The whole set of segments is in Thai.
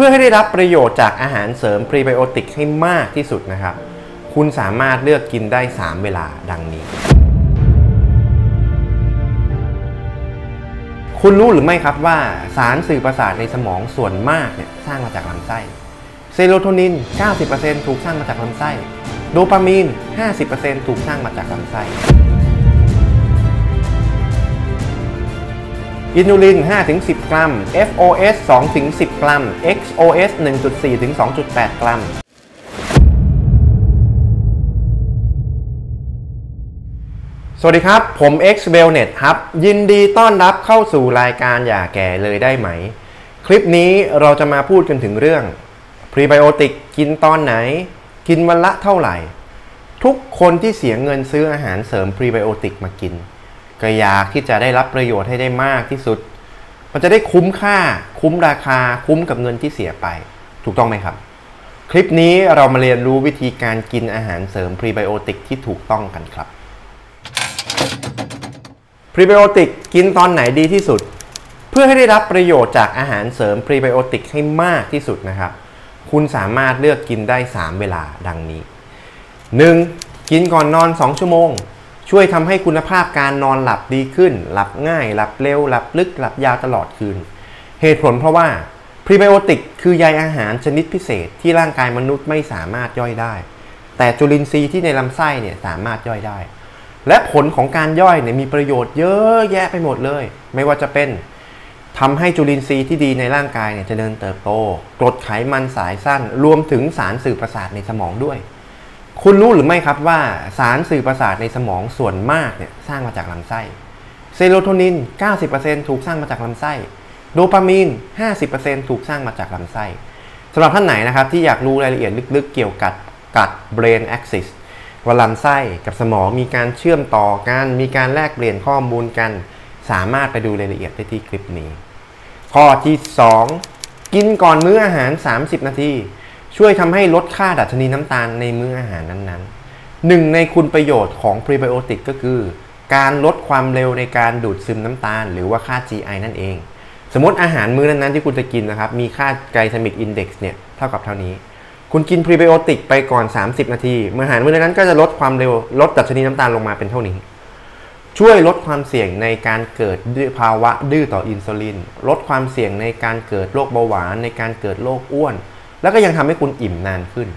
พื่อให้ได้รับประโยชน์จากอาหารเสริมพรีไบโอติกให้มากที่สุดนะครับ คุณสามารถเลือกกินได้ 3 เวลาดังนี้ คุณรู้หรือไม่ครับว่าสารสื่อประสาทในสมองส่วนมากเนี่ยสร้างมาจากลำไส้ เซโรโทนิน 90%ถูกสร้างมาจากลำไส้ โดปามีน 50%ถูกสร้างมาจากลำไส้ อินูลิน 5-10 กรัม FOS 2-10 กรัม XOS 1.4-2.8 กรัมสวัสดีครับ ผม X w e l l n e t ครับ ยินดีต้อนรับเข้าสู่รายการอย่าแก่เลยได้ไหม คลิปนี้เราจะมาพูดกันถึงเรื่องพรีไบโอติกกินตอนไหน กินวันละเท่าไหร่ ทุกคนที่เสียเงินซื้ออาหารเสริมพรีไบโอติกมากิน ก็อยากที่จะได้รับประโยชน์ให้ได้มากที่สุด มันจะได้คุ้มค่า คุ้มราคา คุ้มกับเงินที่เสียไป ถูกต้องไหมครับ คลิปนี้เรามาเรียนรู้วิธีการกินอาหารเสริมพรีไบโอติกที่ถูกต้องกันครับ พรีไบโอติกกินตอนไหนดีที่สุด เพื่อให้ได้รับประโยชน์จากอาหารเสริมพรีไบโอติกให้มากที่สุดนะครับ คุณสามารถเลือกกินได้ 3 เวลาดังนี้ 1. กินก่อนนอน 2 ชั่วโมง ช่วยทำให้คุณภาพการนอนหลับดีขึ้น หลับง่าย หลับเร็ว หลับลึก หลับยาวตลอดคืน เหตุผลเพราะว่าพรีไบโอติกคือใยอาหารชนิดพิเศษที่ร่างกายมนุษย์ไม่สามารถย่อยได้ แต่จุลินทรีย์ที่ในลำไส้เนี่ยสามารถย่อยได้ และผลของการย่อยเนี่ยมีประโยชน์เยอะแยะไปหมดเลย ไม่ว่าจะเป็นทำให้จุลินทรีย์ที่ดีในร่างกายเนี่ยเจริญเติบโต กรดไขมันสายสั้น รวมถึงสารสื่อประสาทในสมองด้วย คุณรู้หรือไม่ครับว่าสารสื่อประสาทในสมองส่วนมากเนี่ยสร้างมาจากลำไส้ เซโรโทนิน 90%ถูกสร้างมาจากลำไส้ โดปามีน 50%ถูกสร้างมาจากลำไส้สำหรับท่านไหนนะครับที่อยากรู้รายละเอียดลึกๆ เกี่ยวกับกัด brain axis ว่าลำไส้กับสมองมีการเชื่อมต่อกัน มีการแลกเปลี่ยนข้อมูลกัน สามารถไปดูรายละเอียดได้ที่คลิปนี้ ข้อที่ 2 กินก่อนมื้ออาหาร 30 นาที ช่วยทำให้ลดค่าดัชนีน้ำตาลในมื้ออาหารนั้นๆ หนึ่งในคุณประโยชน์ของพรีไบโอติกก็คือ การลดความเร็วในการดูดซึมน้ำตาล หรือว่าค่า GI นั่นเอง สมมติอาหารมื้อนั้นๆ ที่คุณจะกินนะครับ มีค่า glycemic index เนี่ยเท่ากับเท่านี้ คุณกินพรีไบโอติกไปก่อน 30 นาทีเมื่ออาหารมื้อนั้นก็จะลดความเร็วลดดัชนีน้ำตาลลงมาเป็นเท่านี้ช่วยลดความเสี่ยงในการเกิดภาวะดื้อต่ออินซูลิน ลดความเสี่ยงในการเกิดโรคเบาหวาน ในการเกิดโรคอ้วน แล้วก็ยังทำให้คุณอิ่มนานขึ้น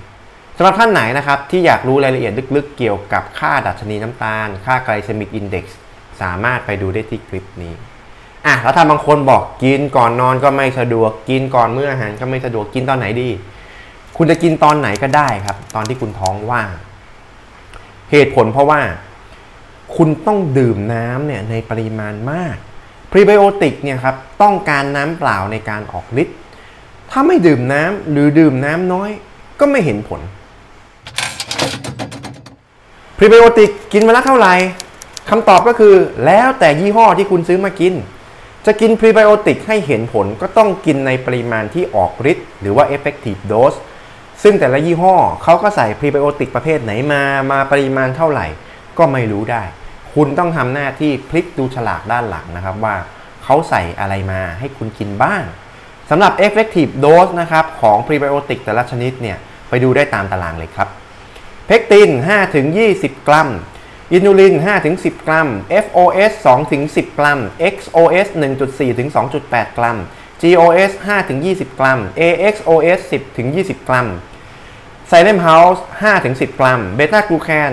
สำหรับท่านไหนนะครับที่อยากรู้รายละเอียดลึกๆ เกี่ยวกับค่าดัชนีน้ำตาล ค่า glycemic index สามารถไปดูได้ที่คลิปนี้อะแล้วถ้าบางคนบอกกินก่อนนอนก็ไม่สะดวกกินก่อนมื้ออาหารก็ไม่สะดวกกินตอนไหนดี คุณจะกินตอนไหนก็ได้ครับ ตอนที่คุณท้องว่าง เหตุผลเพราะว่า คุณต้องดื่มน้ำเนี่ยในปริมาณมากพรีไบโอติกเนี่ยครับต้องการน้ำเปล่าในการออกฤทธิ์ ถ้าไม่ดื่มน้ำหรือดื่มน้ำน้อย ก็ไม่เห็นผลพรีไบโอติกกินวันละเท่าไหร่คำตอบก็คือ แล้วแต่ยี่ห้อที่คุณซื้อมากิน จะกินพรีไบโอติกให้เห็นผลก็ต้องกินในปริมาณที่ออกฤทธิ์หรือว่า effective dose ซึ่งแต่ละยี่ห้อเขาก็ใส่พรีไบโอติกประเภทไหนมามาปริมาณเท่าไหร่ ก็ไม่รู้ได้ คุณต้องทำหน้าที่พลิกดูฉลากด้านหลังนะครับว่าเขาใส่อะไรมาให้คุณกินบ้าง สำหรับ effective dose นะครับของพรีไบโอติกแต่ละชนิดเนี่ยไปดูได้ตามตารางเลยครับ เพกติน 5-20 กรัม อินูลิน 5-10 กรัม FOS 2-10 กรัม XOS 1.4-2.8 กรัม GOS 5-20 กรัม AXOS 10-20 กรัม psyllium husk 5-10 กรัม เบต้ากลูแคน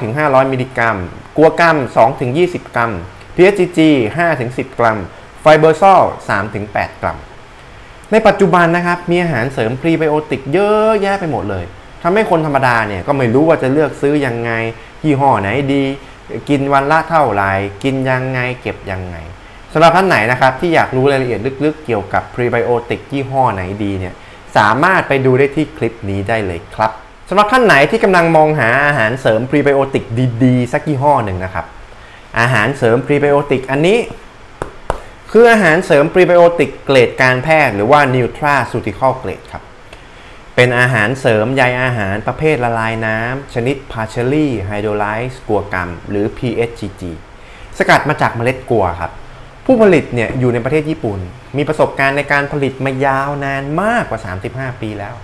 100-500 มิลลิกรัม guar gum 2-20 กรัม PHGG 5-10 กรัม Fibersol 3-8 กรัม ในปัจจุบันนะครับมีอาหารเสริมพรีไบโอติกเยอะแยะไปหมดเลยทำให้คนธรรมดาเนี่ยก็ไม่รู้ว่าจะเลือกซื้อยังไงยี่ห้อไหนดี กินวันละเท่าไหร่กินยังไงเก็บยังไงสำหรับท่านไหนนะครับที่อยากรู้รายละเอียดลึกๆ เกี่ยวกับพรีไบโอติกยี่ห้อไหนดีเนี่ยสามารถไปดูได้ที่คลิปนี้ได้เลยครับสำหรับท่านไหนที่กำลังมองหาอาหารเสริมพรีไบโอติกดีๆสักยี่ห้อหนึ่งนะครับอาหารเสริมพรีไบโอติกอันนี้ คืออาหารเสริมพรีไบโอติกเกรดการแพทย์หรือว่า Nutraceutical Grade ครับ เป็นอาหารเสริมใยอาหารประเภทละลายน้ำ ชนิด partially hydrolyzed guar gum หรือ PHGG สกัดมาจากเมล็ดกัวครับ ผู้ผลิตเนี่ยอยู่ในประเทศญี่ปุ่น มีประสบการณ์ในการผลิตมายาวนานมากกว่า 35 ปีแล้ว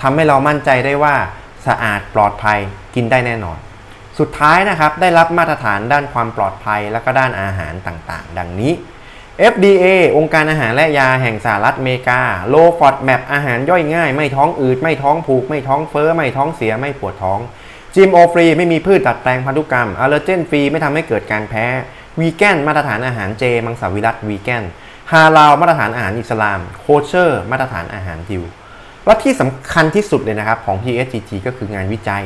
ทำให้เรามั่นใจได้ว่าสะอาดปลอดภัยกินได้แน่นอน สุดท้ายนะครับได้รับมาตรฐานด้านความปลอดภัยและก็ด้านอาหารต่างๆ ดังนี้ FDA องค์การอาหารและยาแห่งสหรัฐอเมริกา Low FODMAP อาหารย่อยง่าย ไม่ท้องอืด ไม่ท้องผูก ไม่ท้องเฟ้อ ไม่ท้องเสีย ไม่ปวดท้อง GMO ฟรีไม่มีพืชดัดแปลงพันธุกรรม allergen free ไม่ทำให้เกิดการแพ้ วีแกนมาตรฐานอาหารเจ มังสวิรัตวีแกน ฮาลาลมาตรฐานอาหารอิสลาม โคเชอร์มาตรฐานอาหารยิว และที่สำคัญที่สุดเลยนะครับของ PSGG ก็คืองานวิจัย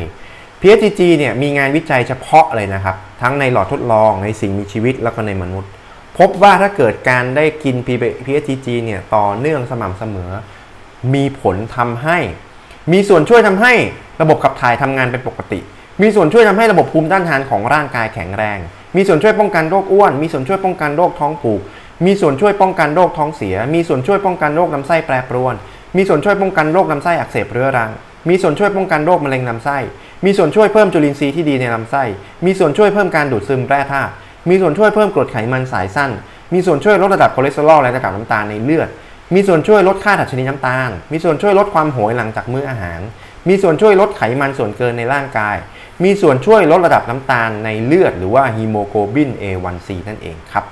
PSGG เนี่ยมีงานวิจัยเฉพาะเลยนะครับ ทั้งในหลอดทดลองในสิ่งมีชีวิตแล้วก็ในมนุษย์ พบว่าถ้าเกิดการได้กิน PSGG เนี่ยต่อเนื่องสม่ำเสมอ มีผลทำให้ มีส่วนช่วยทำให้ระบบขับถ่ายทำงานเป็นปกติ มีส่วนช่วยทำให้ระบบภูมิต้านทานของร่างกายแข็งแรง มีส่วนช่วยป้องกันโรคอ้วน มีส่วนช่วยป้องกันโรคท้องผูก มีส่วนช่วยป้องกันโรคท้องเสีย มีส่วนช่วยป้องกันโรคลำไส้แปรปรวน มีส่วนช่วยป้องกันโรคลำไส้อักเสบเรื้อรัง มีส่วนช่วยป้องกันโรคมะเร็งลำไส้ มีส่วนช่วยเพิ่มจุลินทรีย์ที่ดีในลำไส้ มีส่วนช่วยเพิ่มการดูดซึมแร่ธาตุ มีส่วนช่วยเพิ่มกรดไขมันสายสั้น มีส่วนช่วยลดระดับคอเลสเตอรอลและระดับน้ำตาลในเลือด มีส่วนช่วยลดค่าดัชนีน้ำตาล มีส่วนช่วยลดความโหยหลังจากมื้ออาหาร มีส่วนช่วยลดไขมันส่วนเกินในร่างกาย มีส่วนช่วยลดระดับน้ำตาลในเลือด หรือว่าฮีโมโกลบิน A1C นั่นเองครับ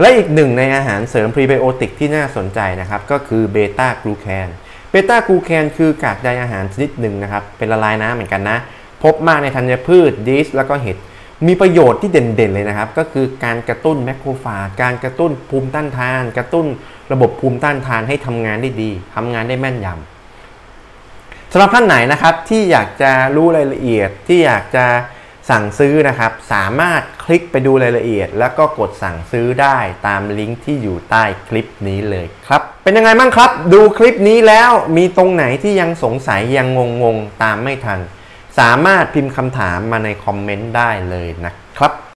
และอีกหนึ่งในอาหารเสริมพรีไบโอติกที่น่าสนใจนะครับก็คือเบต้ากลูแคนเบต้ากลูแคนคือกากใยอาหารชนิดหนึ่งนะครับเป็นละลายน้ำเหมือนกันนะ พบมากในธัญพืชยีสต์แล้วก็เห็ด มีประโยชน์ที่เด่นๆเลยนะครับ ก็คือการกระตุ้นแมคโครฟาจการกระตุ้นภูมิต้านทาน กระตุ้นระบบภูมิต้านทานให้ทำงานได้ดีทำงานได้แม่นยำสำหรับท่านไหนนะครับที่อยากจะรู้รายละเอียดที่อยากจะสั่งซื้อนะครับ สามารถคลิกไปดูรายละเอียด แล้วก็กดสั่งซื้อได้ตามลิงก์ที่อยู่ใต้คลิปนี้เลยครับ เป็นยังไงบ้างครับ ดูคลิปนี้แล้วมีตรงไหนที่ยังสงสัยยังงงๆตามไม่ทัน สามารถพิมพ์คำถามมาในคอมเมนต์ได้เลยนะครับ